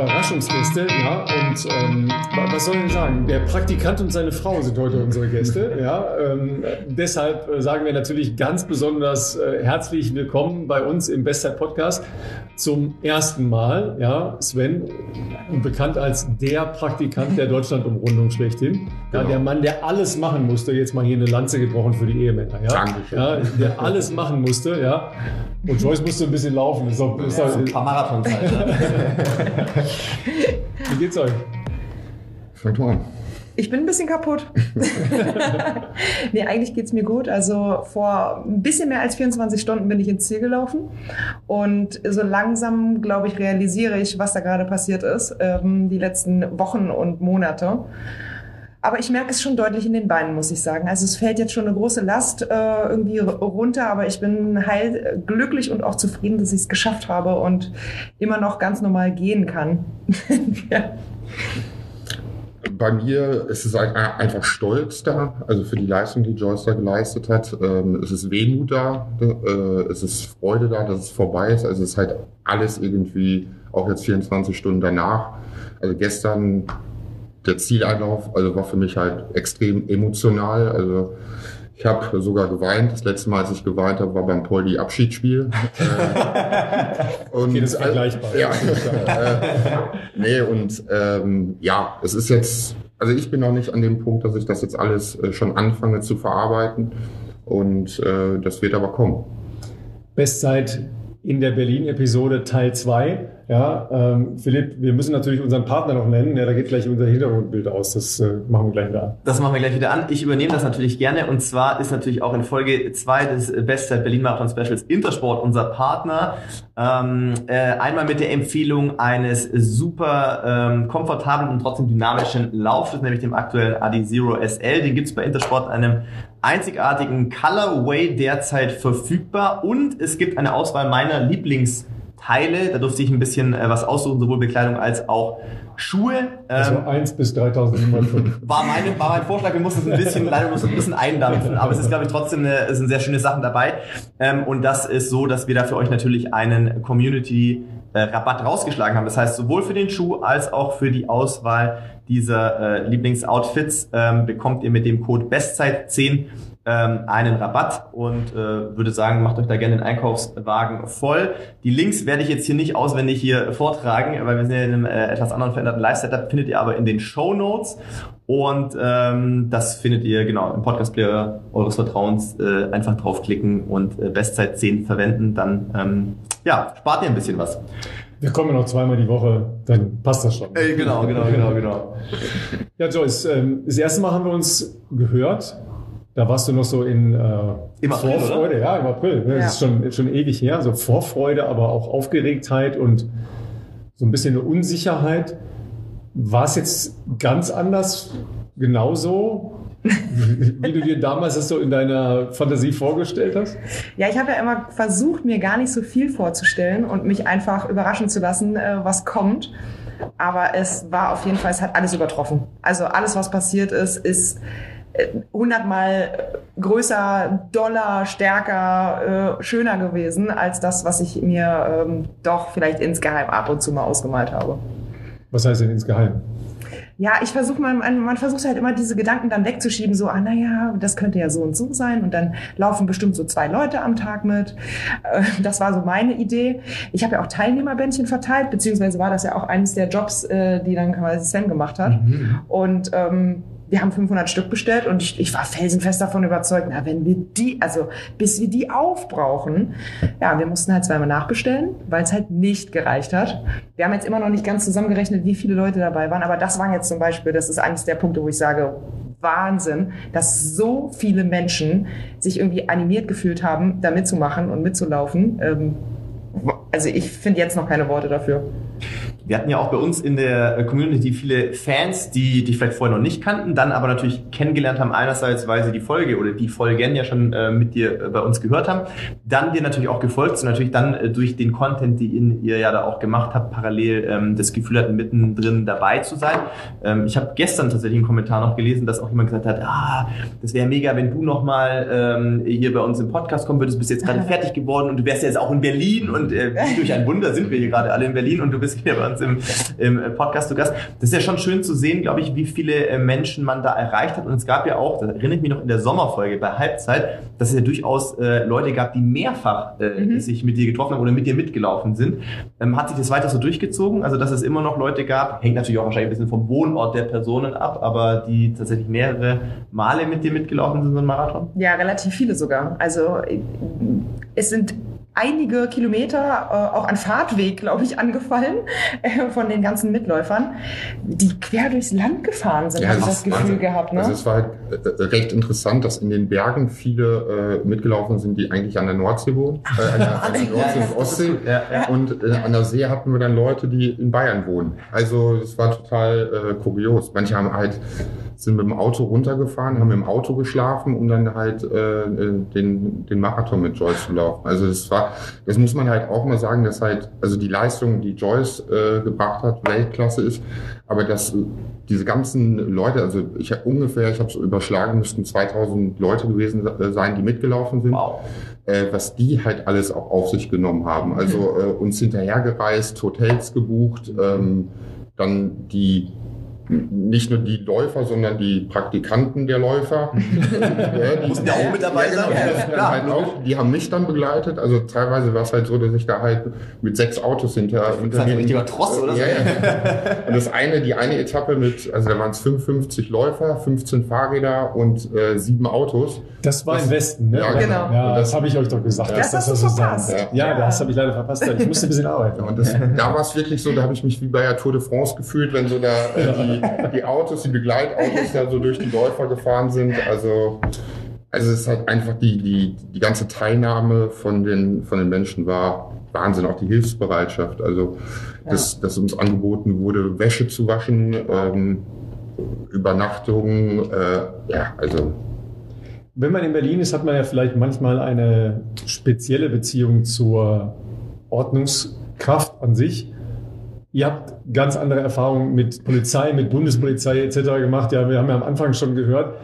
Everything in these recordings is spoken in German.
Bye-bye. Überraschungsgäste, ja, und ähm, was soll ich sagen? Der Praktikant und seine Frau sind heute unsere Gäste, ja. Ähm, deshalb äh, sagen wir natürlich ganz besonders äh, herzlich willkommen bei uns im Bestzeit Podcast zum ersten Mal, ja, Sven, bekannt als der Praktikant der Deutschlandumrundung schlechthin, ja, Genau. der Mann, der alles machen musste, jetzt mal hier eine Lanze gebrochen für die Ehemänner, ja, Dankeschön. ja, der alles machen musste, ja, und Joyce musste ein bisschen laufen, ist doch, ist Ja, doch, so ein paar Marathonzeit. Ne? wie geht's euch? Fang doch an. Ich bin ein bisschen kaputt. nee, eigentlich geht's mir gut. Also vor ein bisschen mehr als 24 Stunden bin ich ins Ziel gelaufen. Und so langsam, glaube ich, realisiere ich, was da gerade passiert ist, ähm, die letzten Wochen und Monate. Aber ich merke es schon deutlich in den Beinen, muss ich sagen. Also es fällt jetzt schon eine große Last äh, irgendwie runter, aber ich bin heil glücklich und auch zufrieden, dass ich es geschafft habe und immer noch ganz normal gehen kann. ja. Bei mir ist es ein- einfach Stolz da, also für die Leistung, die Joyce da geleistet hat. Ähm, es ist Wehmut da, äh, es ist Freude da, dass es vorbei ist. Also es ist halt alles irgendwie, auch jetzt 24 Stunden danach. Also gestern der Zieleinlauf, also war für mich halt extrem emotional. Also ich habe sogar geweint. Das letzte Mal, als ich geweint habe, war beim Poldi Abschiedsspiel. äh, und, Okay, das ist vergleichbar. Ja, äh, nee, und ähm, ja, es ist jetzt, also ich bin noch nicht an dem Punkt, dass ich das jetzt alles äh, schon anfange zu verarbeiten. Und äh, das wird aber kommen. Bestzeit in der Berlin-Episode Teil 2. Ja, ähm, Philipp, wir müssen natürlich unseren Partner noch nennen. Ja, da geht gleich unser Hintergrundbild aus. Das äh, machen wir gleich wieder an. Das machen wir gleich wieder an. Ich übernehme das natürlich gerne. Und zwar ist natürlich auch in Folge 2 des Bestzeit Berlin Marathon Specials Intersport unser Partner. Ähm, äh, einmal mit der Empfehlung eines super ähm, komfortablen und trotzdem dynamischen Laufes, nämlich dem aktuellen Adi Zero SL. Den gibt's bei Intersport in einem einzigartigen Colorway derzeit verfügbar. Und es gibt eine Auswahl meiner Lieblingsteile. Da durfte ich ein bisschen äh, was aussuchen, sowohl Bekleidung als auch Schuhe. Also Ähm, 1 bis 3705. war, meine, war mein Vorschlag, wir mussten es ein bisschen, leider mussten ein bisschen eindampfen, aber es ist, glaube ich, trotzdem eine, sind sehr schöne Sachen dabei. Ähm, und das ist so, dass wir da für euch natürlich einen Community-Rabatt rausgeschlagen haben. Das heißt, sowohl für den Schuh als auch für die Auswahl dieser äh, Lieblingsoutfits ähm, bekommt ihr mit dem Code Bestzeit10 ähm, einen Rabatt und äh, würde sagen, macht euch da gerne den Einkaufswagen voll. Die Links werde ich jetzt hier nicht auswendig hier vortragen, weil wir sind ja in einem äh, etwas anderen veränderten Live-Setup, findet ihr aber in den Show Notes und ähm, das findet ihr genau im Podcast-Player eures Vertrauens. Äh, einfach draufklicken und äh, Bestzeit 10 verwenden, dann ähm, ja, spart ihr ein bisschen was. Wir kommen ja noch zweimal die Woche, dann passt das schon. Äh, genau, genau, genau, genau. Ja, Joyce, ähm, das erste Mal haben wir uns gehört. Da warst du noch so in äh, Im April, Vorfreude, ja, im April. Ne? Ja. Das ist schon, schon ewig her. So Vorfreude, aber auch Aufgeregtheit und so ein bisschen eine Unsicherheit. War es jetzt ganz anders, genauso, wie du dir damals das so in deiner Fantasie vorgestellt hast? Ja, ich habe ja immer versucht, mir gar nicht so viel vorzustellen und mich einfach überraschen zu lassen, äh, was kommt. Aber es war auf jeden Fall, es hat alles übertroffen. Also alles, was passiert ist, ist hundertmal größer, doller, stärker, äh, schöner gewesen als das, was ich mir ähm, doch vielleicht insgeheim ab und zu mal ausgemalt habe. Was heißt denn insgeheim? Ja, ich versuche man, man versucht halt immer diese Gedanken dann wegzuschieben, so, ah naja, das könnte ja so und so sein und dann laufen bestimmt so zwei Leute am Tag mit. Äh, Das war so meine Idee. Ich habe ja auch Teilnehmerbändchen verteilt, beziehungsweise war das ja auch eines der Jobs, äh, die dann quasi Sven gemacht hat. Und ähm, wir haben 500 Stück bestellt und ich, ich war felsenfest davon überzeugt, na, wenn wir die, also bis wir die aufbrauchen, ja, wir mussten halt zweimal nachbestellen, weil es halt nicht gereicht hat. Wir haben jetzt immer noch nicht ganz zusammengerechnet, wie viele Leute dabei waren, aber das waren jetzt zum Beispiel, das ist eines der Punkte, wo ich sage, Wahnsinn, dass so viele Menschen sich irgendwie animiert gefühlt haben, da mitzumachen und mitzulaufen. Ähm, also ich finde jetzt noch keine Worte dafür. Wir hatten ja auch bei uns in der äh, Community viele Fans, die dich vielleicht vorher noch nicht kannten, dann aber natürlich kennengelernt haben, einerseits, weil sie die Folge oder die Folgen ja schon äh, mit dir äh, bei uns gehört haben, dann dir natürlich auch gefolgt sind, natürlich dann äh, durch den Content, den ihr ja da auch gemacht habt, parallel ähm, das Gefühl hatten, mittendrin dabei zu sein. Ähm, ich habe gestern tatsächlich einen Kommentar noch gelesen, dass auch jemand gesagt hat, ah, das wäre mega, wenn du nochmal ähm, hier bei uns im Podcast kommen würdest, bist jetzt gerade fertig geworden und du wärst ja jetzt auch in Berlin und äh, durch ein Wunder sind wir hier gerade alle in Berlin und du bist hier bei uns uns im, im Podcast zu Gast. Das ist ja schon schön zu sehen, glaube ich, wie viele äh, Menschen man da erreicht hat. Und es gab ja auch, da erinnere ich mich noch in der Sommerfolge bei Halbzeit, dass es ja durchaus äh, Leute gab, die mehrfach äh, Mhm. sich mit dir getroffen haben oder mit dir mitgelaufen sind. Ähm, hat sich das weiter so durchgezogen? Also, dass es immer noch Leute gab, hängt natürlich auch wahrscheinlich ein bisschen vom Wohnort der Personen ab, aber die tatsächlich mehrere Male mit dir mitgelaufen sind, so ein Marathon? Ja, relativ viele sogar. Also äh, es sind einige Kilometer äh, auch an Fahrtweg, glaube ich, angefallen äh, von den ganzen Mitläufern, die quer durchs Land gefahren sind, Ja, habe ich das Gefühl Wahnsinn. gehabt. Ne? Also es war halt äh, recht interessant, dass in den Bergen viele äh, mitgelaufen sind, die eigentlich an der Nordsee wohnen, äh, an der, an der Nordsee und Ostsee. Ja. Und äh, an der See hatten wir dann Leute, die in Bayern wohnen. Also es war total äh, kurios. Manche haben halt sind mit dem Auto runtergefahren, haben im Auto geschlafen, um dann halt äh, den, den Marathon mit Joyce zu laufen. Also das war, das muss man halt auch mal sagen, dass halt, also die Leistung, die Joyce äh, gebracht hat, Weltklasse ist, aber dass diese ganzen Leute, also ich habe ungefähr, ich habe so überschlagen, müssten 2000 Leute gewesen äh, sein, die mitgelaufen sind Wow. äh, was die halt alles auch auf sich genommen haben. Also äh, uns hinterhergereist, Hotels gebucht, ähm, dann die nicht nur die Läufer, sondern die Praktikanten der Läufer. ja, die Mussten ja auch mit dabei ja, genau, sein. die, Ja, halt auch, die haben mich dann begleitet. Also teilweise war es halt so, dass ich da halt mit sechs Autos hinter, hinter Das ist ein mir- richtiger Tross, oder so? Ja, ja. Und das eine, die eine Etappe mit, also da waren es 55 Läufer, 15 Fahrräder und äh, sieben Autos. Das war Das- im Westen, ne? Ja, genau. Ja, das das- habe ich euch doch gesagt. Ja. dass Das hast das du verpasst. Ja, Ja. das habe ich leider verpasst. Ich musste ein bisschen arbeiten. Ja, und das, da war es wirklich so, da habe ich mich wie bei der Tour de France gefühlt, wenn so da äh, die, die Autos, die Begleitautos da so durch die Läufer gefahren sind. Also, also es ist halt einfach die, die, die ganze Teilnahme von den, von den Menschen war Wahnsinn, auch die Hilfsbereitschaft. Also, dass, dass uns angeboten wurde, Wäsche zu waschen, ähm, Übernachtungen, äh, ja, also Wenn man in Berlin ist, hat man ja vielleicht manchmal eine spezielle Beziehung zur Ordnungskraft an sich. Ihr habt ganz andere Erfahrungen mit Polizei, mit Bundespolizei etc. gemacht. Ja, wir haben ja am Anfang schon gehört,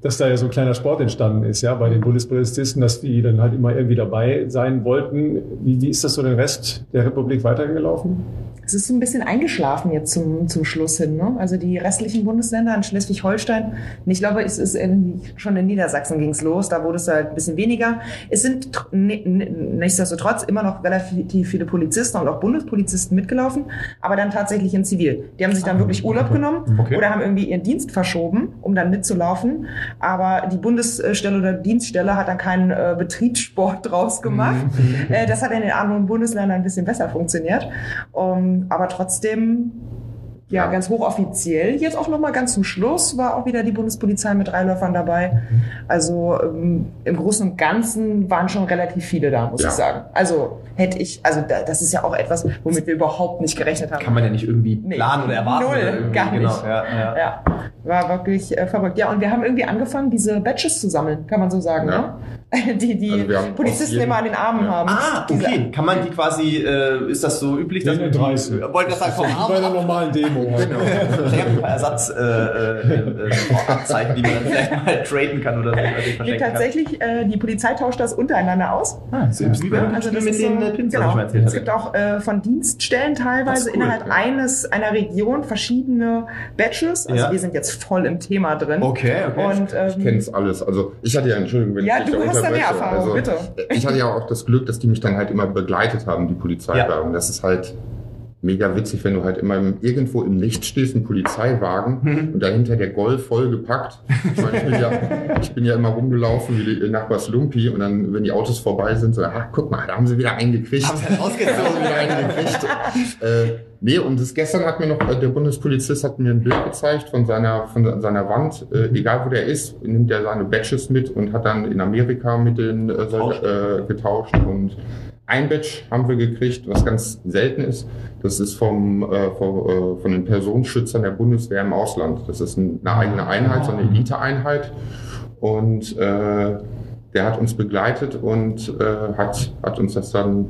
dass da ja so ein kleiner Sport entstanden ist, ja, bei den Bundespolizisten, dass die dann halt immer irgendwie dabei sein wollten. Wie, wie ist das so den Rest der Republik weitergelaufen? Es ist so ein bisschen eingeschlafen jetzt zum, zum Schluss hin. Ne? Also die restlichen Bundesländer in Schleswig-Holstein, ich glaube, es ist in, schon in Niedersachsen ging's los, da wurde es halt ein bisschen weniger. Es sind tr- ni- ni- nichtsdestotrotz immer noch relativ viele Polizisten und auch Bundespolizisten mitgelaufen, aber dann tatsächlich in Zivil. Die haben sich dann wirklich Urlaub genommen Okay. oder haben irgendwie ihren Dienst verschoben, um dann mitzulaufen. Aber die Bundesstelle oder Dienststelle hat dann keinen äh, Betriebssport draus gemacht. Äh, das hat in den anderen Bundesländern ein bisschen besser funktioniert. Um, aber trotzdem, ja, ganz hochoffiziell. Jetzt auch nochmal ganz zum Schluss war auch wieder die Bundespolizei mit drei Läufern dabei. Also ähm, im Großen und Ganzen waren schon relativ viele da, muss Ja. ich sagen. Also hätte ich, also da, das ist ja auch etwas, womit wir überhaupt nicht gerechnet haben. Kann man ja nicht irgendwie Nee. planen oder erwarten. Null, oder gar nicht. Genau, ja, ja. Ja, war wirklich äh, verrückt. Ja, und wir haben irgendwie angefangen, diese Badges zu sammeln, kann man so sagen, ne? Die die Also Polizisten immer an den Armen Ja. haben. Ah, okay. Kann man die quasi, äh, ist das so üblich, dass Nee, man die, 30. äh, wollte das sagen, vom Wie bei Arm normalen Demo. Genau. Ich habe ein paar Ersatz äh, äh, äh, Abzeichen, die man dann vielleicht mal traden kann oder so. Also kann. tatsächlich, äh, die Polizei tauscht das untereinander aus. Ah, so wie bei Ja, also das mit den so- äh, Pins, genau. ich mal erzählt Es gibt auch äh, von Dienststellen teilweise cool, innerhalb ja. eines einer Region verschiedene Badges. Also Ja. wir sind jetzt voll im Thema drin. Okay, okay. Und Ich ähm, kenne es alles. Also ich hatte ja, Entschuldigung, wenn Ja, ich dich da hast da mehr unterbreche. Erfahrung, also, Ich hatte ja auch das Glück, dass die mich dann halt immer begleitet haben, die Polizei Ja. das ist halt mega witzig, wenn du halt immer im, irgendwo im Licht stehst, ein Polizeiwagen Mhm. und dahinter der Golf voll gepackt. Ich, meine, ich, bin ja, ich bin ja immer rumgelaufen wie die Nachbars Lumpi und dann, wenn die Autos vorbei sind, so, ach, guck mal, da haben sie wieder einen gekriegt. Haben sie rausgezogen. Haben sie wieder einen gekriegt. äh, nee, und das gestern hat mir noch, äh, der Bundespolizist hat mir ein Bild gezeigt von seiner, von seiner Wand, äh, egal wo der ist, nimmt er seine Badges mit und hat dann in Amerika mit den äh, Getauscht. äh, getauscht und ein Badge haben wir gekriegt, was ganz selten ist. Das ist vom, äh, vom, äh, von den Personenschützern der Bundeswehr im Ausland. Das ist ein- eine eigene Einheit, so eine Eliteeinheit. Und äh, der hat uns begleitet und äh, hat, hat uns das dann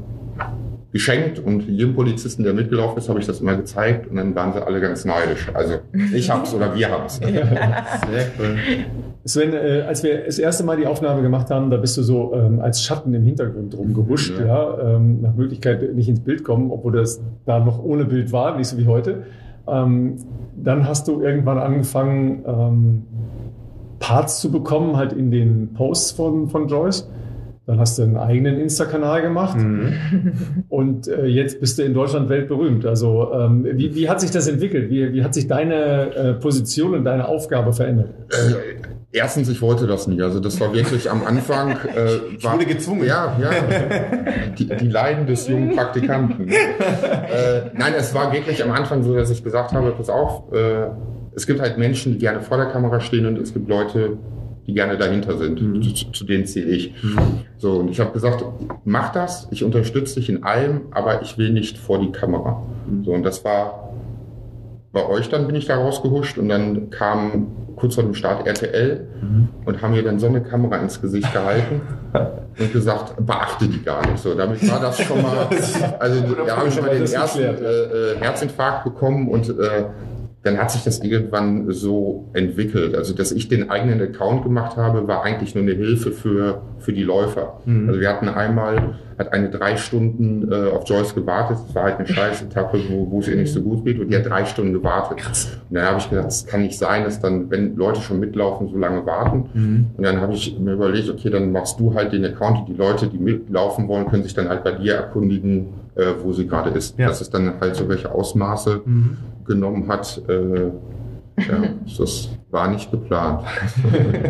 geschenkt und jedem Polizisten, der mitgelaufen ist, habe ich das immer gezeigt und dann waren sie alle ganz neidisch. Also ich hab's oder wir haben's. Sehr cool. Sven, äh, als wir das erste Mal die Aufnahme gemacht haben, da bist du so ähm, als Schatten im Hintergrund rumgehuscht, ja, ja ähm, nach Möglichkeit nicht ins Bild kommen, obwohl das da noch ohne Bild war, nicht so wie heute. Ähm, dann hast du irgendwann angefangen, ähm, Parts zu bekommen, halt in den Posts von, von Joyce. Dann hast du einen eigenen Insta-Kanal gemacht mhm. und äh, jetzt bist du in Deutschland weltberühmt. Also ähm, wie, wie hat sich das entwickelt? Wie, wie hat sich deine äh, Position und deine Aufgabe verändert? Äh, erstens, ich wollte das nie. Also das war wirklich am Anfang. Äh, war, wurde gezwungen. Ja, ja. Die, die Leiden des jungen Praktikanten. äh, nein, es war wirklich am Anfang so, dass ich gesagt habe, pass auf, äh, es gibt halt Menschen, die gerne vor der Kamera stehen und es gibt Leute, die gerne dahinter sind. Mhm. Zu, zu, denen zähle ich. Mhm. So, und ich habe gesagt, mach das, ich unterstütze dich in allem, aber ich will nicht vor die Kamera. Mhm. So, und das war bei euch dann bin ich da rausgehuscht und dann kam kurz vor dem Start RTL mhm. und haben mir dann so eine Kamera ins Gesicht gehalten und gesagt, beachte die gar nicht. So, damit war das schon mal, also da habe ich schon mal den ersten äh, äh, Herzinfarkt bekommen und äh, dann hat sich das irgendwann so entwickelt. Also, dass ich den eigenen Account gemacht habe, war eigentlich nur eine Hilfe für, für die Läufer. Mhm. Also, wir hatten einmal, hat eine drei Stunden äh, auf Joyce gewartet. Das war halt eine scheiß Etappe, wo, wo es ihr nicht so gut geht. Und die hat drei Stunden gewartet. Und dann habe ich gedacht, es kann nicht sein, dass dann, wenn Leute schon mitlaufen, so lange warten. Mhm. Und dann habe ich mir überlegt, okay, dann machst du halt den Account. Und die Leute, die mitlaufen wollen, können sich dann halt bei dir erkundigen, äh, wo sie gerade ist. Ja. Das ist dann halt so welche Ausmaße mhm genommen hat, äh, ja, das war nicht geplant.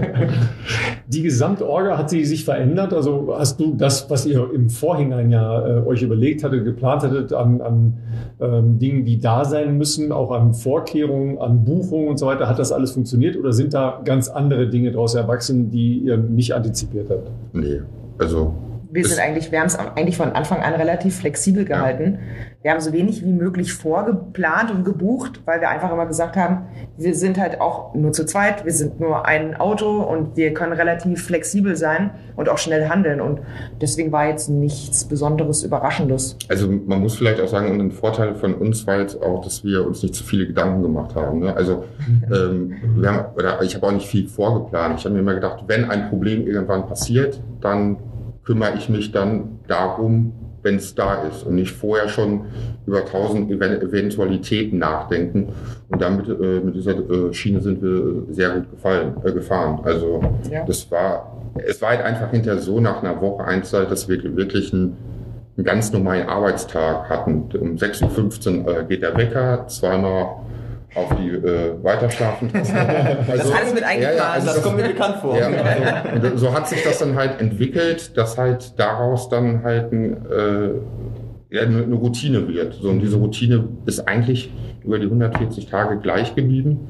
Die Gesamtorga hat sie sich verändert? Also hast du das, was ihr im Vorhinein ja äh, euch überlegt hattet, geplant hattet, an, an ähm, Dingen, die da sein müssen, auch an Vorkehrungen, an Buchungen und so weiter, hat das alles funktioniert oder sind da ganz andere Dinge daraus erwachsen, die ihr nicht antizipiert habt? Nee, also wir sind eigentlich, wir haben es eigentlich von Anfang an relativ flexibel gehalten. Wir haben so wenig wie möglich vorgeplant und gebucht, weil wir einfach immer gesagt haben, wir sind halt auch nur zu zweit, wir sind nur ein Auto und wir können relativ flexibel sein und auch schnell handeln. Und deswegen war jetzt nichts Besonderes, Überraschendes. Also man muss vielleicht auch sagen, ein Vorteil von uns war jetzt auch, dass wir uns nicht zu viele Gedanken gemacht haben. Ne? Also ähm, wir haben, oder ich habe auch nicht viel vorgeplant. Ich habe mir immer gedacht, wenn ein Problem irgendwann passiert, dann kümmere ich mich dann darum, wenn es da ist und nicht vorher schon über tausend Eventualitäten nachdenken. Und damit äh, mit dieser äh, Schiene sind wir sehr gut gefallen, äh, gefahren. Also ja. das war, es war halt einfach hinterher so nach einer Woche Einzeit, dass wir wirklich einen, einen ganz normalen Arbeitstag hatten. Um 6.15 Uhr äh, geht der Wecker, zweimal auf die äh, Weiterschlafen. Also, das alles mit eingeplant, ja, ja, also das, das, kommt mir bekannt vor. Ja, also, und so hat sich das dann halt entwickelt, dass halt daraus dann halt ein, äh, ja, eine, eine Routine wird. So, und diese Routine ist eigentlich über die 140 Tage gleich geblieben.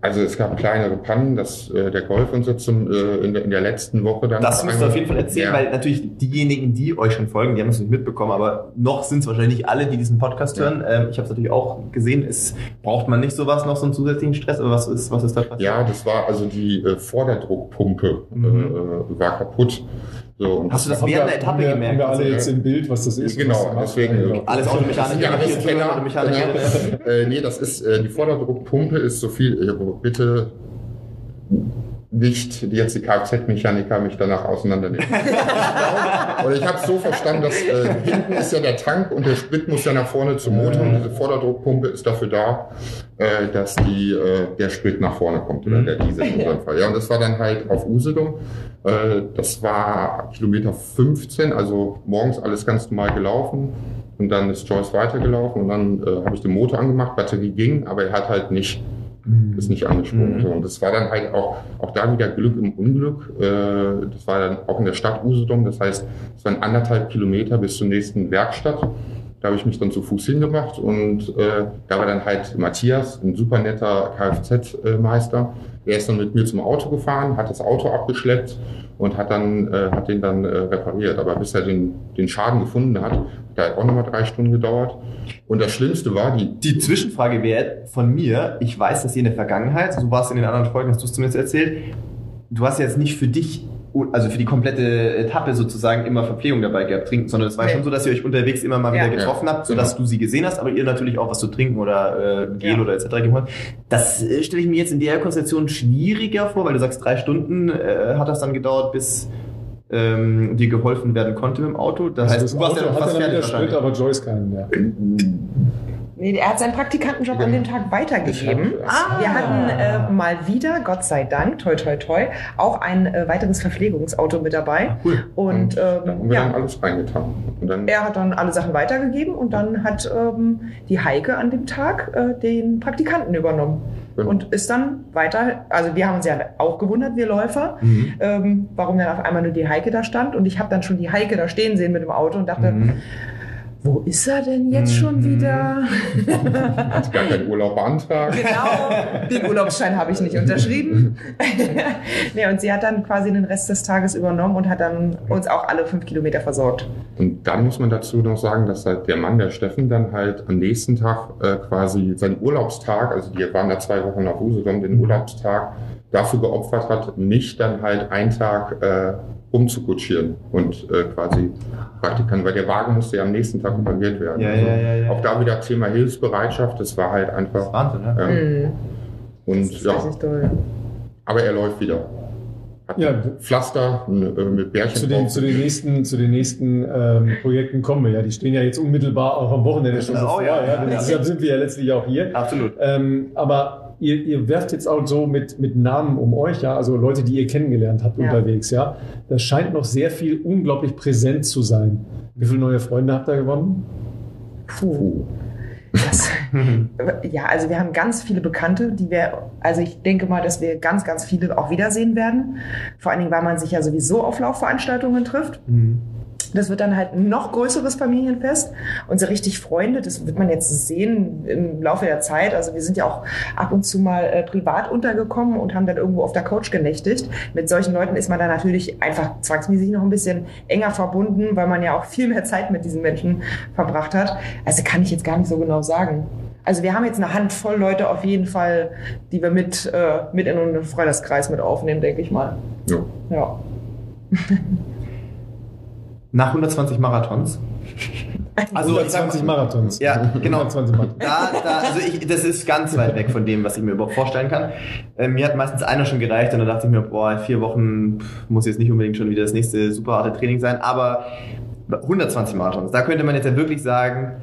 Also es gab kleinere Pannen, dass äh, der Golf uns jetzt zum, äh, in, der, in der letzten Woche dann. Das musst du auf jeden Fall erzählen, ja. weil natürlich diejenigen, die euch schon folgen, die haben es nicht mitbekommen, aber noch sind es wahrscheinlich alle, die diesen Podcast hören. Ähm, ich habe es natürlich auch gesehen, es braucht man nicht sowas noch so einen zusätzlichen Stress, aber was ist, was ist da passiert? Ja, das war also die äh, Vorderdruckpumpe mhm. äh, war kaputt. So, Hast du das während der Etappe wir, gemerkt? Haben wir alle jetzt im Bild, was das ist? Genau, deswegen. Ja, alles Automechaniker. Ja, alles Kenner. Automechaniker. Genau. äh, nee, das ist, äh, die Vorderdruckpumpe ist so viel, äh, bitte nicht jetzt die Kfz-Mechaniker mich danach auseinandernehmen. Oder ich habe so verstanden, dass äh, hinten ist ja der Tank und der Sprit muss ja nach vorne zum Motor und diese Vorderdruckpumpe ist dafür da, äh, dass die, äh, der Sprit nach vorne kommt oder der Diesel in unserem Fall. Ja, und das war dann halt auf Usedom. Äh, das war Kilometer 15, also morgens alles ganz normal gelaufen. Und dann ist Joyce weitergelaufen und dann äh, habe ich den Motor angemacht, Batterie ging, aber er hat halt nicht. Ist nicht angesprungen. Mhm. Und das war dann halt auch, auch da wieder Glück im Unglück. Äh, das war dann auch in der Stadt Usedom. Das heißt, es waren anderthalb Kilometer bis zur nächsten Werkstatt. Da habe ich mich dann zu Fuß hingemacht und äh, da war dann halt Matthias, ein super netter Kfz-Meister. Er ist dann mit mir zum Auto gefahren, hat das Auto abgeschleppt und hat dann äh, hat den dann äh, repariert. Aber bis er den, den Schaden gefunden hat, hat auch nochmal drei Stunden gedauert. Und das Schlimmste war die... Die Zwischenfrage wäre von mir, ich weiß, dass ihr in der Vergangenheit, so war es in den anderen Folgen, hast du es zumindest erzählt, du hast jetzt nicht für dich also für die komplette Etappe sozusagen immer Verpflegung dabei gehabt, trinken, sondern es war Nee. schon so, dass ihr euch unterwegs immer mal wieder Ja. getroffen habt, sodass du sie gesehen hast, aber ihr natürlich auch was zu trinken oder äh, Gel Ja. oder etc. gegeben habt. Das äh, stelle ich mir jetzt in der Konstellation schwieriger vor, weil du sagst, drei Stunden äh, hat das dann gedauert, bis ähm, dir geholfen werden konnte mit dem Auto. Das Also heißt, das du warst Auto ja noch fast er dann wieder fertig Sprit, wahrscheinlich. aber Joyce keinen mehr. Nee, er hat seinen Praktikantenjob an dem Tag weitergegeben. Hab- Wir hatten äh, mal wieder, Gott sei Dank, toi toi toi, auch ein äh, weiteres Verpflegungsauto mit dabei. Cool. Und haben ähm, wir dann ja, alles reingetan. Und dann er hat dann alle Sachen weitergegeben und dann hat ähm, die Heike an dem Tag äh, den Praktikanten übernommen. Genau. Und ist dann weiter, also wir haben uns ja auch gewundert, wir Läufer, Mhm. ähm, warum dann auf einmal nur die Heike da stand. Und ich habe dann schon die Heike da stehen sehen mit dem Auto und dachte, Mhm. Wo ist er denn jetzt schon Mhm. wieder? hat gar keinen Urlaub beantragt. Genau, den Urlaubsschein habe ich nicht unterschrieben. nee, und sie hat dann quasi den Rest des Tages übernommen und hat dann uns auch alle fünf Kilometer versorgt. Und dann muss man dazu noch sagen, dass halt der Mann, der Steffen, dann halt am nächsten Tag äh, quasi seinen Urlaubstag, also die waren da zwei Wochen nach Usedom, den Urlaubstag dafür geopfert hat, mich dann halt einen Tag äh, umzukutschieren und äh, quasi Praktikant, weil der Wagen musste ja am nächsten Tag repariert werden. Ja, Also ja, ja, ja. Auch da wieder Thema Hilfsbereitschaft, das war halt Das einfach. Wahnsinn, ja. Ähm, Mhm. und Das ist ja, richtig toll. aber er läuft wieder. Hat Ja. Pflaster äh, mit Bärchen Zu den, zu den nächsten, zu den nächsten ähm, Projekten kommen wir ja. Die stehen ja jetzt unmittelbar auch am Wochenende schon Oh bevor. ja, Ja, ja, Deshalb sind wir ja letztlich auch hier. Absolut. Ähm, aber ihr, ihr werft jetzt auch so mit, mit Namen um euch, ja, also Leute, die ihr kennengelernt habt Ja. unterwegs, ja. Das scheint noch sehr viel unglaublich präsent zu sein. Wie viele neue Freunde habt ihr gewonnen? Puh. Das, ja, also wir haben ganz viele Bekannte, die wir, also ich denke mal, dass wir ganz, ganz viele auch wiedersehen werden. Vor allen Dingen, weil man sich ja sowieso auf Laufveranstaltungen trifft. Mhm. Das wird dann halt ein noch größeres Familienfest. Und so richtig Freunde, das wird man jetzt sehen im Laufe der Zeit. Also wir sind ja auch ab und zu mal äh, privat untergekommen und haben dann irgendwo auf der Couch genächtigt. Mit solchen Leuten ist man dann natürlich einfach zwangsmäßig noch ein bisschen enger verbunden, weil man ja auch viel mehr Zeit mit diesen Menschen verbracht hat. Also kann ich jetzt gar nicht so genau sagen. Also wir haben jetzt eine Handvoll Leute auf jeden Fall, die wir mit, äh, mit in unseren Freundeskreis mit aufnehmen, denke ich mal. Ja. Ja. Nach 120 Marathons. Also ich sag 120 mal, Marathons. Ja, genau. 120 Marathons. Da, da, also ich, das ist ganz weit weg von dem, was ich mir überhaupt vorstellen kann. Äh, mir hat meistens einer schon gereicht und dann dachte ich mir, boah, vier Wochen pff, muss jetzt nicht unbedingt schon wieder das nächste super harte Training sein, aber 120 Marathons, da könnte man jetzt ja wirklich sagen,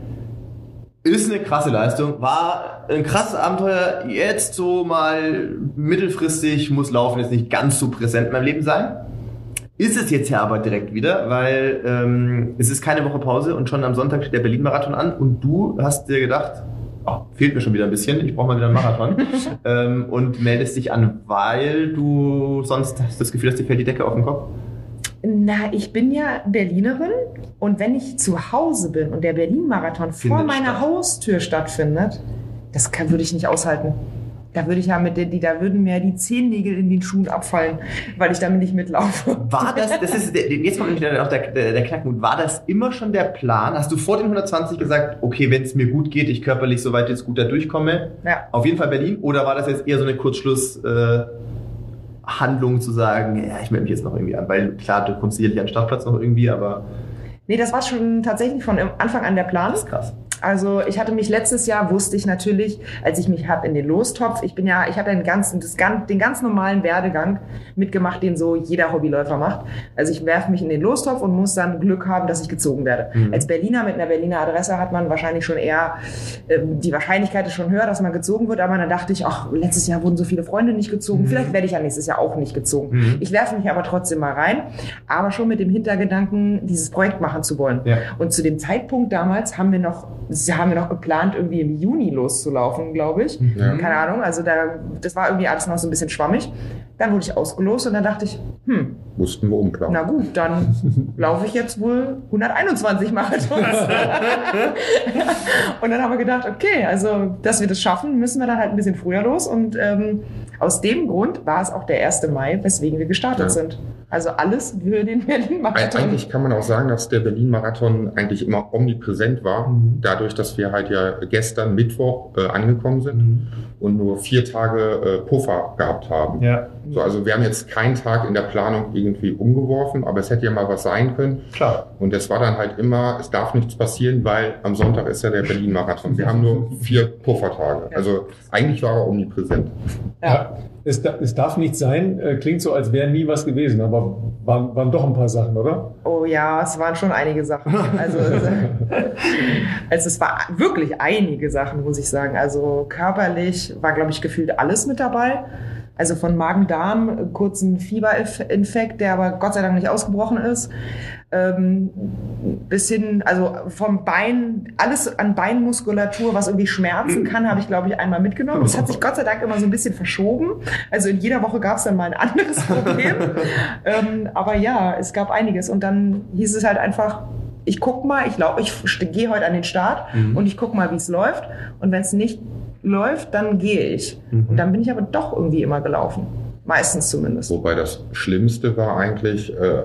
ist eine krasse Leistung, war ein krasses Abenteuer, jetzt so mal mittelfristig muss Laufen jetzt nicht ganz so präsent in meinem Leben sein. Ist es jetzt ja aber direkt wieder, weil ähm, es ist keine Woche Pause und schon am Sonntag steht der Berlin-Marathon an und du hast dir gedacht, oh, fehlt mir schon wieder ein bisschen, ich brauche mal wieder einen Marathon ähm, und meldest dich an, weil du sonst hast das Gefühl, dass dir fällt die Decke auf den Kopf. Na, ich bin ja Berlinerin und wenn ich zu Hause bin und der Berlin-Marathon vor meiner statt. Haustür stattfindet, das kann, würde ich nicht aushalten. Da würde ich ja mit den, die, da würden mir die Zehennägel in den Schuhen abfallen, weil ich damit nicht mitlaufe. War das, das ist, jetzt kommt nämlich auch der, der, der Knackpunkt, war das immer schon der Plan? Hast du vor den 120 gesagt, okay, wenn es mir gut geht, ich körperlich soweit jetzt gut da durchkomme, Ja. auf jeden Fall Berlin? Oder war das jetzt eher so eine Kurzschluss, äh, Handlung zu sagen, ja, ich melde mich jetzt noch irgendwie an? Weil klar, du kommst sicherlich an den Startplatz noch irgendwie, aber Nee, das war schon tatsächlich von Anfang an der Plan. das ist krass. Also ich hatte mich letztes Jahr, wusste ich natürlich, als ich mich habe in den Lostopf, ich bin ja, ich habe ja den ganzen, das, den ganz normalen Werdegang mitgemacht, den so jeder Hobbyläufer macht. Also ich werfe mich in den Lostopf und muss dann Glück haben, dass ich gezogen werde. Mhm. Als Berliner mit einer Berliner Adresse hat man wahrscheinlich schon eher, ähm, die Wahrscheinlichkeit ist schon höher, dass man gezogen wird, aber dann dachte ich, ach, letztes Jahr wurden so viele Freunde nicht gezogen, Mhm. vielleicht werde ich ja nächstes Jahr auch nicht gezogen. Mhm. Ich werfe mich aber trotzdem mal rein, aber schon mit dem Hintergedanken, dieses Projekt machen zu wollen. Ja. Und zu dem Zeitpunkt damals haben wir noch, haben wir noch geplant, irgendwie im Juni loszulaufen, glaube ich. Ja. Keine Ahnung, also da, das war irgendwie alles noch so ein bisschen schwammig. Dann wurde ich ausgelost und dann dachte ich, hm, Mussten wir umplanen. na gut, dann laufe ich jetzt wohl 121 Marathons. und dann haben wir gedacht, okay, also, dass wir das schaffen, müssen wir dann halt ein bisschen früher los. Und ähm, aus dem Grund war es auch der 1. Mai, weswegen wir gestartet Ja. sind. Also alles für den Berlin-Marathon. Eigentlich kann man auch sagen, dass der Berlin-Marathon eigentlich immer omnipräsent war, Mhm. dadurch, dass wir halt ja gestern Mittwoch äh, angekommen sind Mhm. und nur vier Tage äh, Puffer gehabt haben. Ja, So, also wir haben jetzt keinen Tag in der Planung irgendwie umgeworfen, aber es hätte ja mal was sein können. klar. Und es war dann halt immer, es darf nichts passieren, weil am Sonntag ist ja der Berlin-Marathon. Wir haben nur vier Puffertage. Ja. Also eigentlich war er omnipräsent. Ja. Es, da, es darf nicht sein, äh, klingt so, als wäre nie was gewesen, aber waren, waren doch ein paar Sachen, oder? Oh ja, es waren schon einige Sachen. Also, es- also es war wirklich einige Sachen, muss ich sagen. Also körperlich war, glaube ich, gefühlt alles mit dabei. Also von Magen-Darm, kurzen Fieberinfekt, der aber Gott sei Dank nicht ausgebrochen ist, ähm, bis hin, also vom Bein, alles an Beinmuskulatur, was irgendwie schmerzen kann, habe ich, glaube ich, einmal mitgenommen. Das hat sich Gott sei Dank immer so ein bisschen verschoben. Also in jeder Woche gab es dann mal ein anderes Problem. ähm, aber ja, es gab einiges. Und dann hieß es halt einfach, ich guck mal, ich glaube, ich gehe heute an den Start Mhm. und ich guck mal, wie es läuft. Und wenn es nicht läuft, dann gehe ich. Mhm. Und dann bin ich aber doch irgendwie immer gelaufen. Meistens zumindest. Wobei das Schlimmste war eigentlich, äh,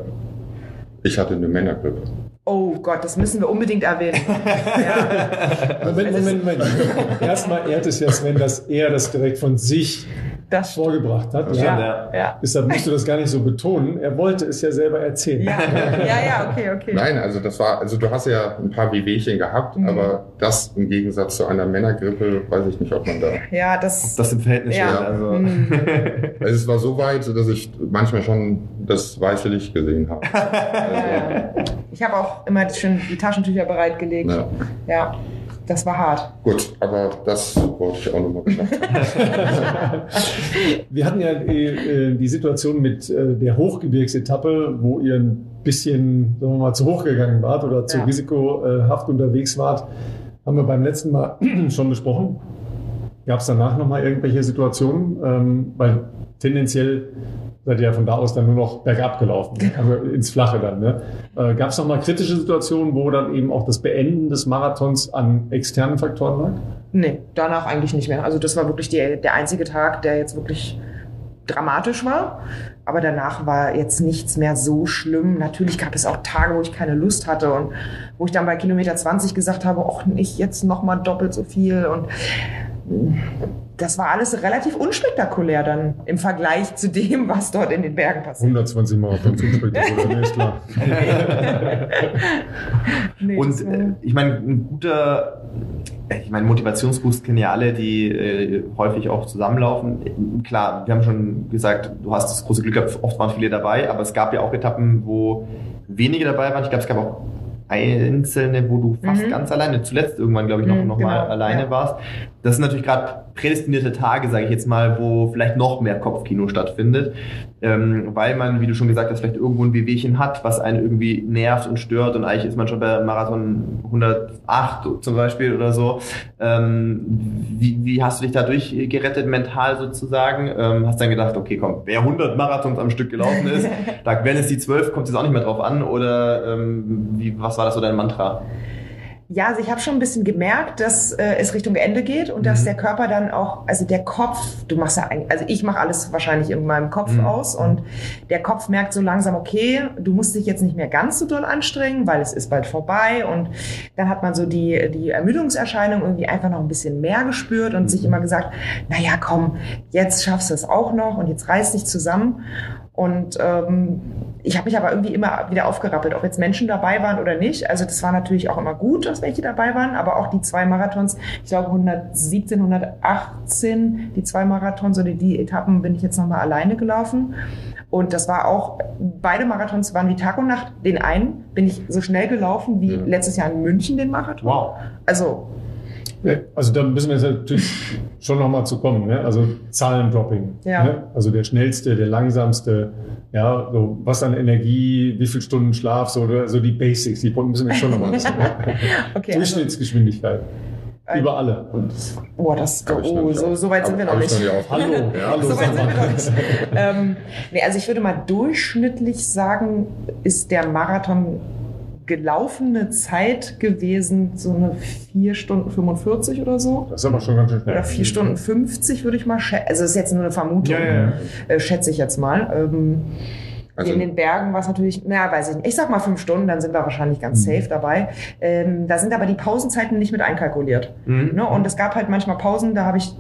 ich hatte eine Männergrippe. Oh Gott, das müssen wir unbedingt erwähnen. ja, Moment, Moment, Moment. Erstmal ehrt es ja Sven, dass er das direkt von sich das vorgebracht hat. Ja. Ja, ja. Deshalb musst du das gar nicht so betonen. Er wollte es ja selber erzählen. Ja, ja, ja, okay, okay. Nein, also das war, also du hast ja ein paar Wehwehchen gehabt, Mhm. aber das im Gegensatz zu einer Männergrippe, weiß ich nicht, ob man da. Ja, das. Das im Verhältnis Ja. steht. Also. Hm. Also es war so weit, dass ich manchmal schon das weiße Licht gesehen habe. Ja. Ich habe auch immer schon die Taschentücher bereitgelegt. Ja. Das war hart. Gut, aber das wollte ich auch nochmal gesagt haben. Wir hatten ja äh, die Situation mit äh, der Hochgebirgsetappe, wo ihr ein bisschen, sagen wir mal, zu hoch gegangen wart oder zu Ja. risikohaft unterwegs wart. Haben wir beim letzten Mal schon besprochen. Gab es danach nochmal irgendwelche Situationen? Ähm, weil tendenziell seid ihr ja von da aus dann nur noch bergab gelaufen, also ins Flache dann. Ne? Äh, Gab es nochmal kritische Situationen, wo dann eben auch das Beenden des Marathons an externen Faktoren lag? Nee, danach eigentlich nicht mehr. Also das war wirklich die, der einzige Tag, der jetzt wirklich dramatisch war. Aber danach war jetzt nichts mehr so schlimm. Natürlich gab es auch Tage, wo ich keine Lust hatte und wo ich dann bei Kilometer 20 gesagt habe, ach nicht jetzt nochmal doppelt so viel. Und das war alles relativ unspektakulär dann im Vergleich zu dem, was dort in den Bergen passiert. 120 Marathon Zugspektakulär, ne, ist klar. Nee, Und äh, ich meine, ein guter, äh, ich meine, Motivationsboost kennen ja alle, die äh, häufig auch zusammenlaufen. Äh, Klar, wir haben schon gesagt, du hast das große Glück gehabt, oft waren viele dabei, aber es gab ja auch Etappen, wo wenige dabei waren. Ich glaube, es gab auch einzelne, wo du fast Mhm. ganz alleine, zuletzt irgendwann, glaube ich, noch, Mhm, noch mal genau, alleine ja. warst. Das sind natürlich gerade prädestinierte Tage, sage ich jetzt mal, wo vielleicht noch mehr Kopfkino stattfindet, ähm, weil man, wie du schon gesagt hast, vielleicht irgendwo ein Wehwehchen hat, was einen irgendwie nervt und stört und eigentlich ist man schon bei Marathon 108 zum Beispiel oder so. Ähm, wie, wie hast du dich dadurch gerettet mental sozusagen? Ähm, hast dann gedacht, okay, komm, wer 100 Marathons am Stück gelaufen ist, da wenn es die 12, kommt es auch nicht mehr drauf an oder ähm, wie, was war das so dein Mantra? Ja, also ich habe schon ein bisschen gemerkt, dass äh, es Richtung Ende geht und dass Mhm. der Körper dann auch, also der Kopf, du machst ja eigentlich, also ich mache alles wahrscheinlich in meinem Kopf Mhm. aus und der Kopf merkt so langsam, okay, du musst dich jetzt nicht mehr ganz so doll anstrengen, weil es ist bald vorbei und dann hat man so die, die Ermüdungserscheinung irgendwie einfach noch ein bisschen mehr gespürt und sich immer gesagt, na ja, komm, jetzt schaffst du es auch noch und jetzt reiß dich zusammen und ähm, ich habe mich aber irgendwie immer wieder aufgerappelt, ob jetzt Menschen dabei waren oder nicht. Also das war natürlich auch immer gut, dass welche dabei waren, aber auch die zwei Marathons, ich glaube 117, 118, die zwei Marathons oder die Etappen bin ich jetzt nochmal alleine gelaufen. Und das war auch, beide Marathons waren wie Tag und Nacht. Den einen bin ich so schnell gelaufen wie letztes Jahr in München den Marathon. Wow. Also Also da müssen wir jetzt natürlich schon nochmal zu kommen. Ne? Also Zahlendropping. Ja. Ne? Also der schnellste, der langsamste, ja, so was an Energie, wie viele Stunden Schlaf, so, oder so die Basics, die müssen wir schon nochmal wissen. Ne? okay, also, Durchschnittsgeschwindigkeit. Über alle. Und oh, das, oh, nicht so, so weit sind wir noch nicht. hallo, ja, hallo, So weit sag sind wir noch mal. nicht. ähm, nee, also ich würde mal durchschnittlich sagen, ist der Marathon gelaufene Zeit gewesen, so eine 4 Stunden 45 oder so. Das ist aber schon ganz schön schnell. Oder 4 Stunden 50 würde ich mal schätzen. Also das ist jetzt nur eine Vermutung, Ja, ja, ja. Äh, schätze ich jetzt mal. Ähm, Also- in den Bergen war es natürlich, naja, weiß ich nicht. Ich sag mal fünf Stunden, dann sind wir wahrscheinlich Mhm. ganz safe dabei. Ähm, da sind aber die Pausenzeiten nicht mit einkalkuliert. Mhm. Ne? Und es gab halt manchmal Pausen, da habe ich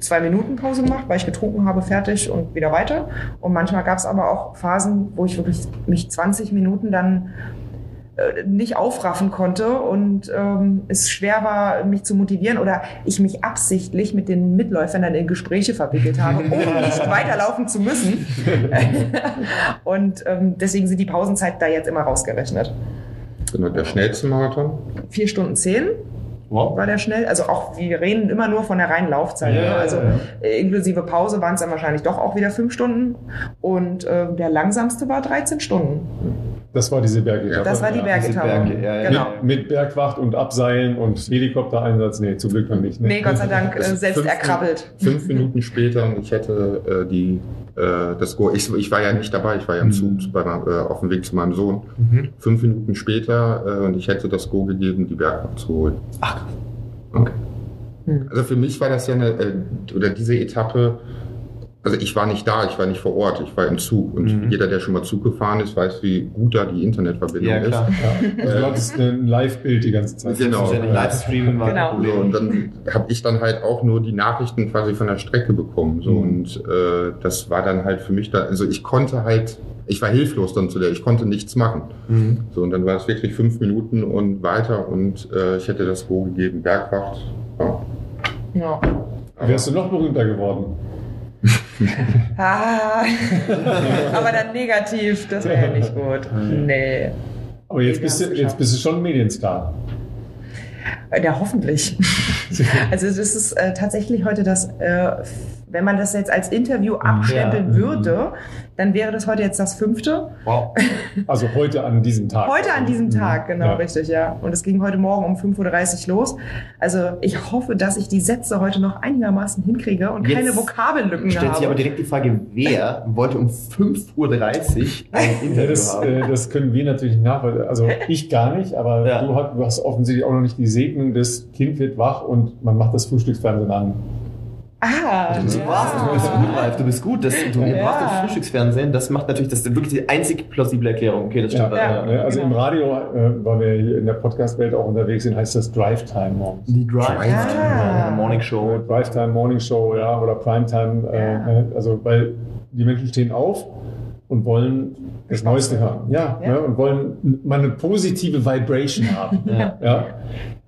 zwei Minuten Pause gemacht, weil ich getrunken habe, fertig und wieder weiter. Und manchmal gab es aber auch Phasen, wo ich wirklich mich 20 Minuten dann nicht aufraffen konnte und ähm, es schwer war, mich zu motivieren oder ich mich absichtlich mit den Mitläufern dann in Gespräche verwickelt habe, um nicht weiterlaufen zu müssen. und ähm, deswegen sind die Pausenzeiten da jetzt immer rausgerechnet. Genau, der schnellste Marathon. Vier Stunden zehn Wow. war der schnell. Also auch, wir reden immer nur von der reinen Laufzeit. Ja, ne? Also äh, inklusive Pause waren es dann wahrscheinlich doch auch wieder fünf Stunden. Und äh, der langsamste war 13 Stunden. Das war diese Bergetappe. Das war die Ja. Bergetappe. Berge, ja, ja. Genau. Mit, mit Bergwacht und Abseilen und Helikoptereinsatz. Nee, zum Glück noch nicht. Ne? Nee, Gott sei Dank äh, selbst Fünf- erkrabbelt. Fünf Minuten später und ich hätte äh, die äh, das Go. Ich, ich war ja nicht dabei, ich war ja im Zug bei, äh, auf dem Weg zu meinem Sohn. Mhm. Fünf Minuten später äh, und ich hätte das Go gegeben, die Bergwacht zu holen. Ach, Okay. Hm. Also für mich war das ja eine, äh, oder diese Etappe, also ich war nicht da, ich war nicht vor Ort, ich war im Zug. Und Mhm. jeder, der schon mal Zug gefahren ist, weiß, wie gut da die Internetverbindung ja, klar. Ja. Also du hattest ein Live-Bild die ganze Zeit. Genau. Selbstverständlich Livestreamen war Genau. ist. So, und dann habe ich dann halt auch nur die Nachrichten quasi von der Strecke bekommen. So, Mhm. und äh, das war dann halt für mich da, also ich konnte halt, ich war hilflos dann zu der, ich konnte nichts machen. Mhm. So, und dann war es wirklich fünf Minuten und weiter und äh, ich hätte das Go gegeben, Bergwacht. Ja. Ja. Wärst du noch berühmter geworden? Ah. Aber dann negativ, das wäre ja nicht gut. Nee. Aber jetzt bist, du, jetzt bist du schon ein Medienstar. Ja, hoffentlich. Also das ist äh, tatsächlich heute das, äh, wenn man das jetzt als Interview abstempeln Ja. würde, dann wäre das heute jetzt das fünfte. Wow. Also heute an diesem Tag. Heute an diesem Tag, genau, Ja. richtig, ja. Und es ging heute Morgen um 5.30 Uhr los. Also ich hoffe, dass ich die Sätze heute noch einigermaßen hinkriege und Jetzt keine Vokabellücken Stellt sich aber habe. direkt die Frage, wer wollte um 5.30 Uhr ein Ja, Interview das, haben? äh, das können wir natürlich nachvollziehen. Also ich gar nicht, aber Ja. du, hast, du hast offensichtlich auch noch nicht die Segnung des Kind wird wach und man macht das Frühstücksfernsehen an. Ah, Du ja. warst, du bist gut, Ralf, du bist gut. Das, du Ja. warst im Frühstücksfernsehen, das macht natürlich, das ist wirklich die einzig plausible Erklärung. Okay, das stimmt. Ja, Ja. ne, also genau. im Radio, äh, weil wir hier in der Podcast-Welt auch unterwegs sind, heißt das Drive Time morgens. Die Drive, Ah. ja. Morning Show. Drive Time Morning Show, ja, oder Primetime. Ja. Äh, ne, also weil die Menschen stehen auf und wollen das Neueste hören. Ja, Ja. Ne, und wollen mal eine positive Vibration haben. Ja. ja.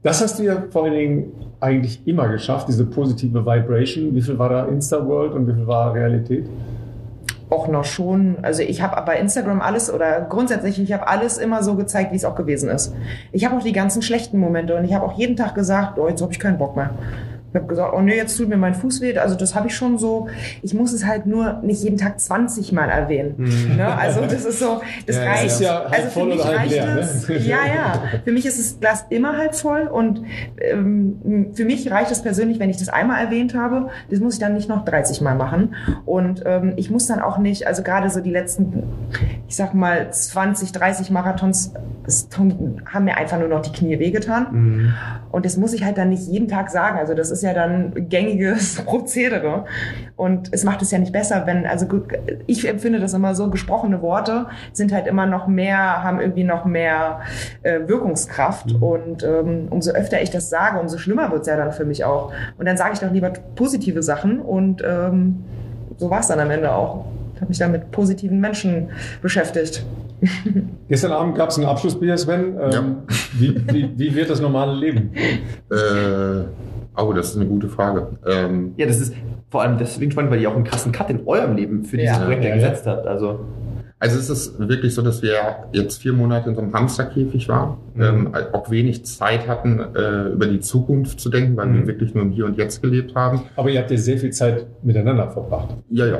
Das hast du ja vor allen Dingen eigentlich immer geschafft, diese positive Vibration. Wie viel war da Insta-World und wie viel war Realität? auch noch schon, also ich habe bei Instagram alles oder grundsätzlich, ich habe alles immer so gezeigt, wie es auch gewesen ist. Ich habe auch die ganzen schlechten Momente und ich habe auch jeden Tag gesagt, oh, jetzt habe ich keinen Bock mehr. Ich habe gesagt, oh nee, jetzt tut mir mein Fuß weh. Also das habe ich schon so. Ich muss es halt nur nicht jeden Tag 20 Mal erwähnen. Mhm. Ne? Also das ist so, das Ja, reicht. ja also für mich reicht leer, ne? es. Ja, ja. Für mich ist das Glas immer halb voll und ähm, für mich reicht es persönlich, wenn ich das einmal erwähnt habe. Das muss ich dann nicht noch 30 Mal machen. Und ähm, ich muss dann auch nicht, also gerade so die letzten, ich sag mal 20, 30 Marathons, haben mir einfach nur noch die Knie wehgetan. Mhm. Und das muss ich halt dann nicht jeden Tag sagen. Also das ist ja dann gängiges Prozedere. Und es macht es ja nicht besser, wenn, also gut, ich empfinde das immer so, gesprochene Worte sind halt immer noch mehr, haben irgendwie noch mehr äh, Wirkungskraft. Und ähm, umso öfter ich das sage, umso schlimmer wird's ja dann für mich auch. Und dann sage ich doch lieber positive Sachen. Und ähm, so war's dann am Ende auch. Ich habe mich dann mit positiven Menschen beschäftigt. Gestern Abend gab es ein Abschlussbier, Sven. Ähm, Ja. wie, wie, wie wird das normale Leben? Äh, oh, das ist eine gute Frage. Ähm, Ja, das ist vor allem deswegen spannend, weil ihr auch einen krassen Cut in eurem Leben für dieses Ja. Projekt ja, gesetzt habt. Also, Also es ist wirklich so, dass wir jetzt vier Monate in so einem Hamsterkäfig waren, Mhm. ähm, auch wenig Zeit hatten, äh, über die Zukunft zu denken, weil Mhm. wir wirklich nur im Hier und Jetzt gelebt haben. Aber ihr habt ja sehr viel Zeit miteinander verbracht. Ja, ja.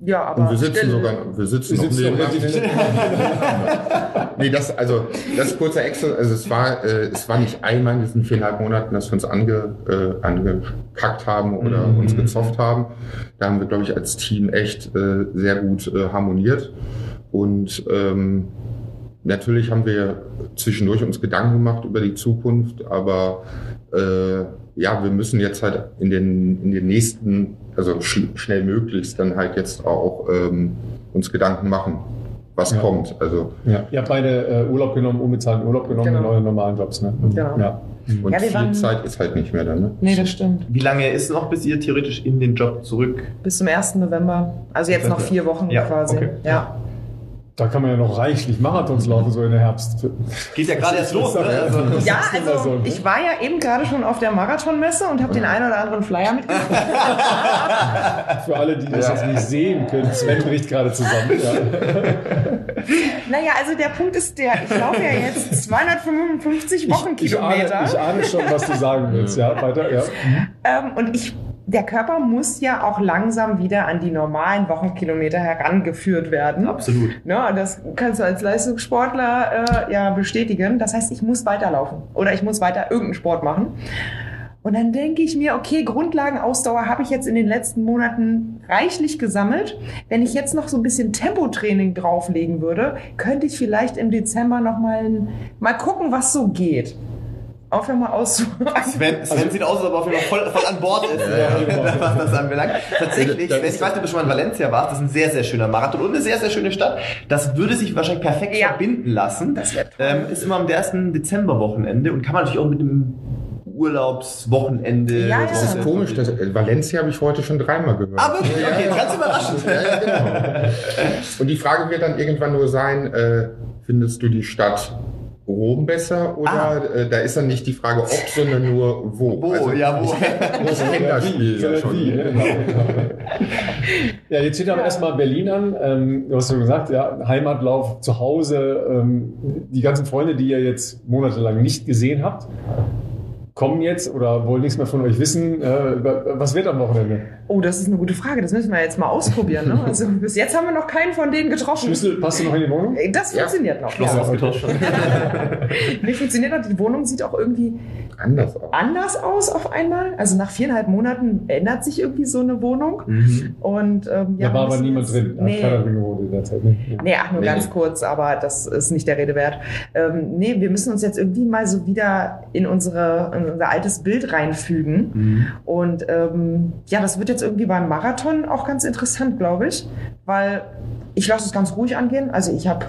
Ja, aber Und wir sitzen still. sogar, wir sitzen noch sitzt doch nebeneinander. relativ- Nee, das, also, das ist kurzer Excel. Also, es war, äh, es war nicht einmal in diesen viereinhalb Monaten, dass wir uns ange, äh, angekackt haben oder Mhm. uns gezofft haben. Da haben wir, glaube ich, als Team echt äh, sehr gut äh, harmoniert. Und ähm, natürlich haben wir zwischendurch uns Gedanken gemacht über die Zukunft, aber äh, ja, wir müssen jetzt halt in den, in den nächsten, also sch schnell möglichst dann halt jetzt auch ähm, uns Gedanken machen, was Ja. kommt. Also Ja. Ihr habt beide äh, Urlaub genommen, unbezahlten Urlaub genommen Genau. in euren normalen Jobs, ne? Genau. Ja. und Ja, viel waren- Zeit ist halt nicht mehr da. Ne? Nee, das stimmt. Wie lange ist noch, bis ihr theoretisch in den Job zurück? Bis zum 1. November. Also jetzt noch vier Wochen Ja, quasi. okay. Ja. Da kann man ja noch reichlich Marathons laufen, so in der Herbst. Geht ja gerade erst los, ne? Ja. Also, Ja, also so, ne? ich war ja eben gerade schon auf der Marathonmesse und habe den einen oder anderen Flyer mitgebracht. Für alle, die das Ja. jetzt nicht sehen können, Sven bricht gerade zusammen. Ja. Naja, also der Punkt ist der, ich laufe ja jetzt 255 Ich, ahne, Wochenkilometer. ich ahne schon, was du sagen willst. Ja, weiter. Ja. Ähm, und ich, der Körper muss ja auch langsam wieder an die normalen Wochenkilometer herangeführt werden. absolut. Ne, und das kannst du als Leistungssportler äh, ja bestätigen. Das heißt, ich muss weiterlaufen oder ich muss weiter irgendeinen Sport machen. Und dann denke ich mir, okay, Grundlagenausdauer habe ich jetzt in den letzten Monaten reichlich gesammelt. Wenn ich jetzt noch so ein bisschen Tempotraining drauflegen würde, könnte ich vielleicht im Dezember noch mal, mal gucken, was so geht. Aufhören mal aus. Sven, Sven sieht aus, als ob er auf jeden Fall voll, voll an Bord ist, äh, was das anbelangt. Tatsächlich, Sven, ich weiß nicht, ob du schon mal in Valencia warst, das ist ein sehr, sehr schöner Marathon und eine sehr, sehr schöne Stadt. Das würde sich wahrscheinlich perfekt Ja. verbinden lassen. Das ähm, ist immer am ersten Dezemberwochenende und kann man natürlich auch mit dem Urlaubswochenende. Ja, ja. Das ist komisch, das, äh, Valencia habe ich heute schon dreimal gehört. Ah, wirklich? Okay, ganz überraschend. Ja, ja, genau. Und die Frage wird dann irgendwann nur sein, äh, findest du die Stadt Rom besser oder Ah. äh, da ist dann nicht die Frage ob, sondern nur wo. Wo, Also, ja, wo. Das Spiel ja schon. Wie, genau. Ja, jetzt steht aber erstmal Berlin an. Ähm, du hast schon gesagt, ja, Heimatlauf zu Hause. Ähm, die ganzen Freunde, die ihr jetzt monatelang nicht gesehen habt, kommen jetzt oder wollen nichts mehr von euch wissen. Äh, was wird am Wochenende? Oh, das ist eine gute Frage. Das müssen wir jetzt mal ausprobieren. Ne? Also bis jetzt haben wir noch keinen von denen getroffen. Schlüssel, passt du noch in die Wohnung? Ey, Das Ja. funktioniert noch. Schloss Ja. ausgetauscht. Nee, funktioniert noch. Die Wohnung sieht auch irgendwie Anders auch. anders aus auf einmal. Also nach viereinhalb Monaten ändert sich irgendwie so eine Wohnung. Mhm. Und, ähm, ja, da war aber niemand jetzt- drin. Da hat Nee, keiner drin gewohnt in der Zeit. Ne? nee, ach, nur Nee, ganz nee. kurz, aber das ist nicht der Rede wert. Ähm, nee, wir müssen uns jetzt irgendwie mal so wieder in, unsere, in unser altes Bild reinfügen. Mhm. Und ähm, ja, das wird jetzt irgendwie beim Marathon auch ganz interessant, glaube ich, weil ich lasse es ganz ruhig angehen. Also ich habe,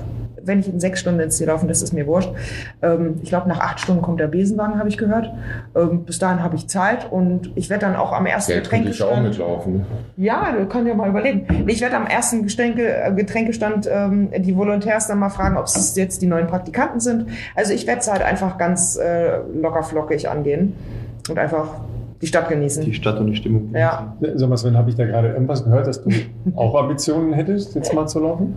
wenn ich in sechs Stunden ins Ziel laufen, das ist mir wurscht. Ähm, ich glaube, nach acht Stunden kommt der Besenwagen, habe ich gehört. Ähm, bis dahin habe ich Zeit und ich werde dann auch am ersten Ja, könnte ich ja auch Getränkestand... mitlaufen. Ja, du kannst ja mal überlegen. Ich werde am ersten Getränke, äh, Getränkestand ähm, die Volontärs dann mal fragen, ob es jetzt die neuen Praktikanten sind. Also ich werde es halt einfach ganz äh, locker flockig angehen und einfach die Stadt genießen. Die Stadt und die Stimmung. Ja. Sag mal, Sven, habe ich da gerade irgendwas gehört, dass du auch Ambitionen hättest, jetzt mal zu laufen?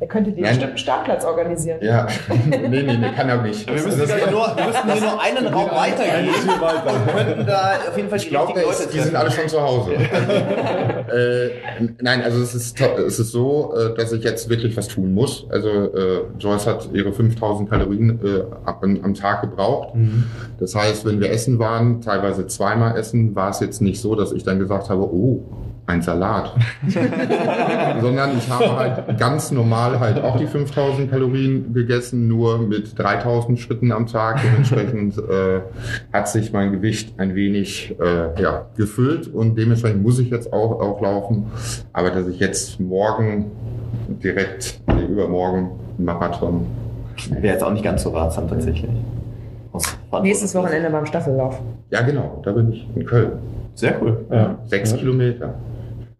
Er könnte dir Nein. Startplatz organisieren. Ja, nee, nee, nee, kann er nicht. Wir müssen, also nur, wir müssen hier nur einen Raum weitergehen. Tür weiter. und könnten da auf jeden Fall die Ich glaube, richtigen Leute die sind alle schon zu Hause. äh, nein, also es ist, es ist so, äh, dass ich jetzt wirklich was tun muss. Also äh, Joyce hat ihre 5000 Kalorien äh, ab, am Tag gebraucht. Mhm. Das heißt, wenn wir essen waren, teilweise zweimal essen, war es jetzt nicht so, dass ich dann gesagt habe, oh, ein Salat. Sondern ich habe halt ganz normal halt auch die 5000 Kalorien gegessen, nur mit 3000 Schritten am Tag. Dementsprechend äh, hat sich mein Gewicht ein wenig äh, ja, gefüllt und dementsprechend muss ich jetzt auch, auch laufen. Aber dass ich jetzt morgen direkt, nee, übermorgen einen Marathon Wäre jetzt auch nicht ganz so ratsam tatsächlich. Nächstes Wochenende beim Staffellauf. Ja, genau, da bin ich in Köln. Sehr cool. Ja. Sechs Ja. Kilometer.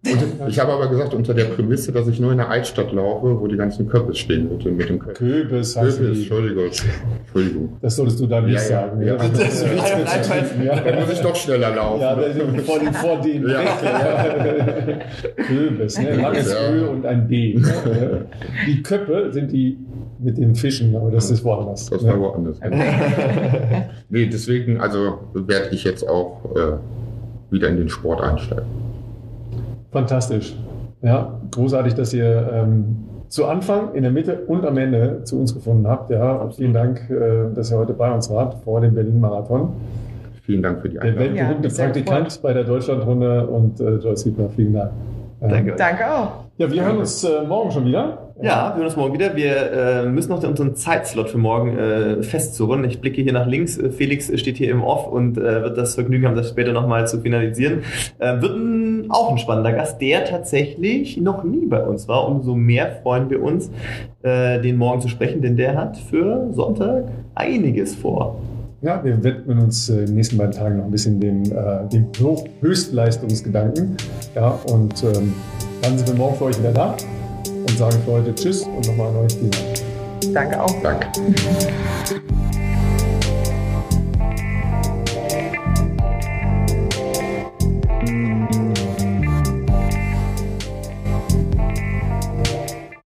Und ich habe aber gesagt, unter der Prämisse, dass ich nur in der Altstadt laufe, wo die ganzen Köpfe stehen mit, dem- mit dem Köpfe. Köbis heißt Köpfe, die. Entschuldigung. Entschuldigung. Das solltest du da nicht Ja, ja, sagen. ja. Das, Das ist ja, Einfall. Da muss ich doch schneller laufen. ja, vor den, vor den Ja. Weg, ja. Köbis, ne? langes Ja. Ö und ein B. Ne? Die Köppe sind die mit den Fischen, aber das ist woanders. Das ne? war woanders. nee, deswegen, also werde ich jetzt auch äh, wieder in den Sport einsteigen. Fantastisch. Ja, großartig, dass ihr ähm, zu Anfang, in der Mitte und am Ende zu uns gefunden habt. Ja, und vielen Dank, äh, dass ihr heute bei uns wart vor dem Berlin-Marathon. Vielen Dank für die Der Einladung. weltberühmte Ja, Praktikant bei der Deutschlandrunde und äh, Joyce Wiedmer, vielen Dank. Ähm, Danke. Danke auch. Ja, wir hören uns äh, morgen schon wieder. Ja, wir hören uns morgen wieder. Wir äh, müssen noch unseren Zeitslot für morgen äh, festzurren. Ich blicke hier nach links. Äh, Felix steht hier im Off und äh, wird das Vergnügen haben, das später nochmal zu finalisieren. Äh, wird ein, auch ein spannender Gast, der tatsächlich noch nie bei uns war. Umso mehr freuen wir uns, äh, den morgen zu sprechen, denn der hat für Sonntag einiges vor. Ja, wir widmen uns äh, in den nächsten beiden Tagen noch ein bisschen dem, äh, dem Hoch Höchstleistungsgedanken. Ja, und ähm, dann sind wir morgen für euch wieder da und sagen für heute Tschüss und nochmal ein neues Thema. Danke auch. Danke.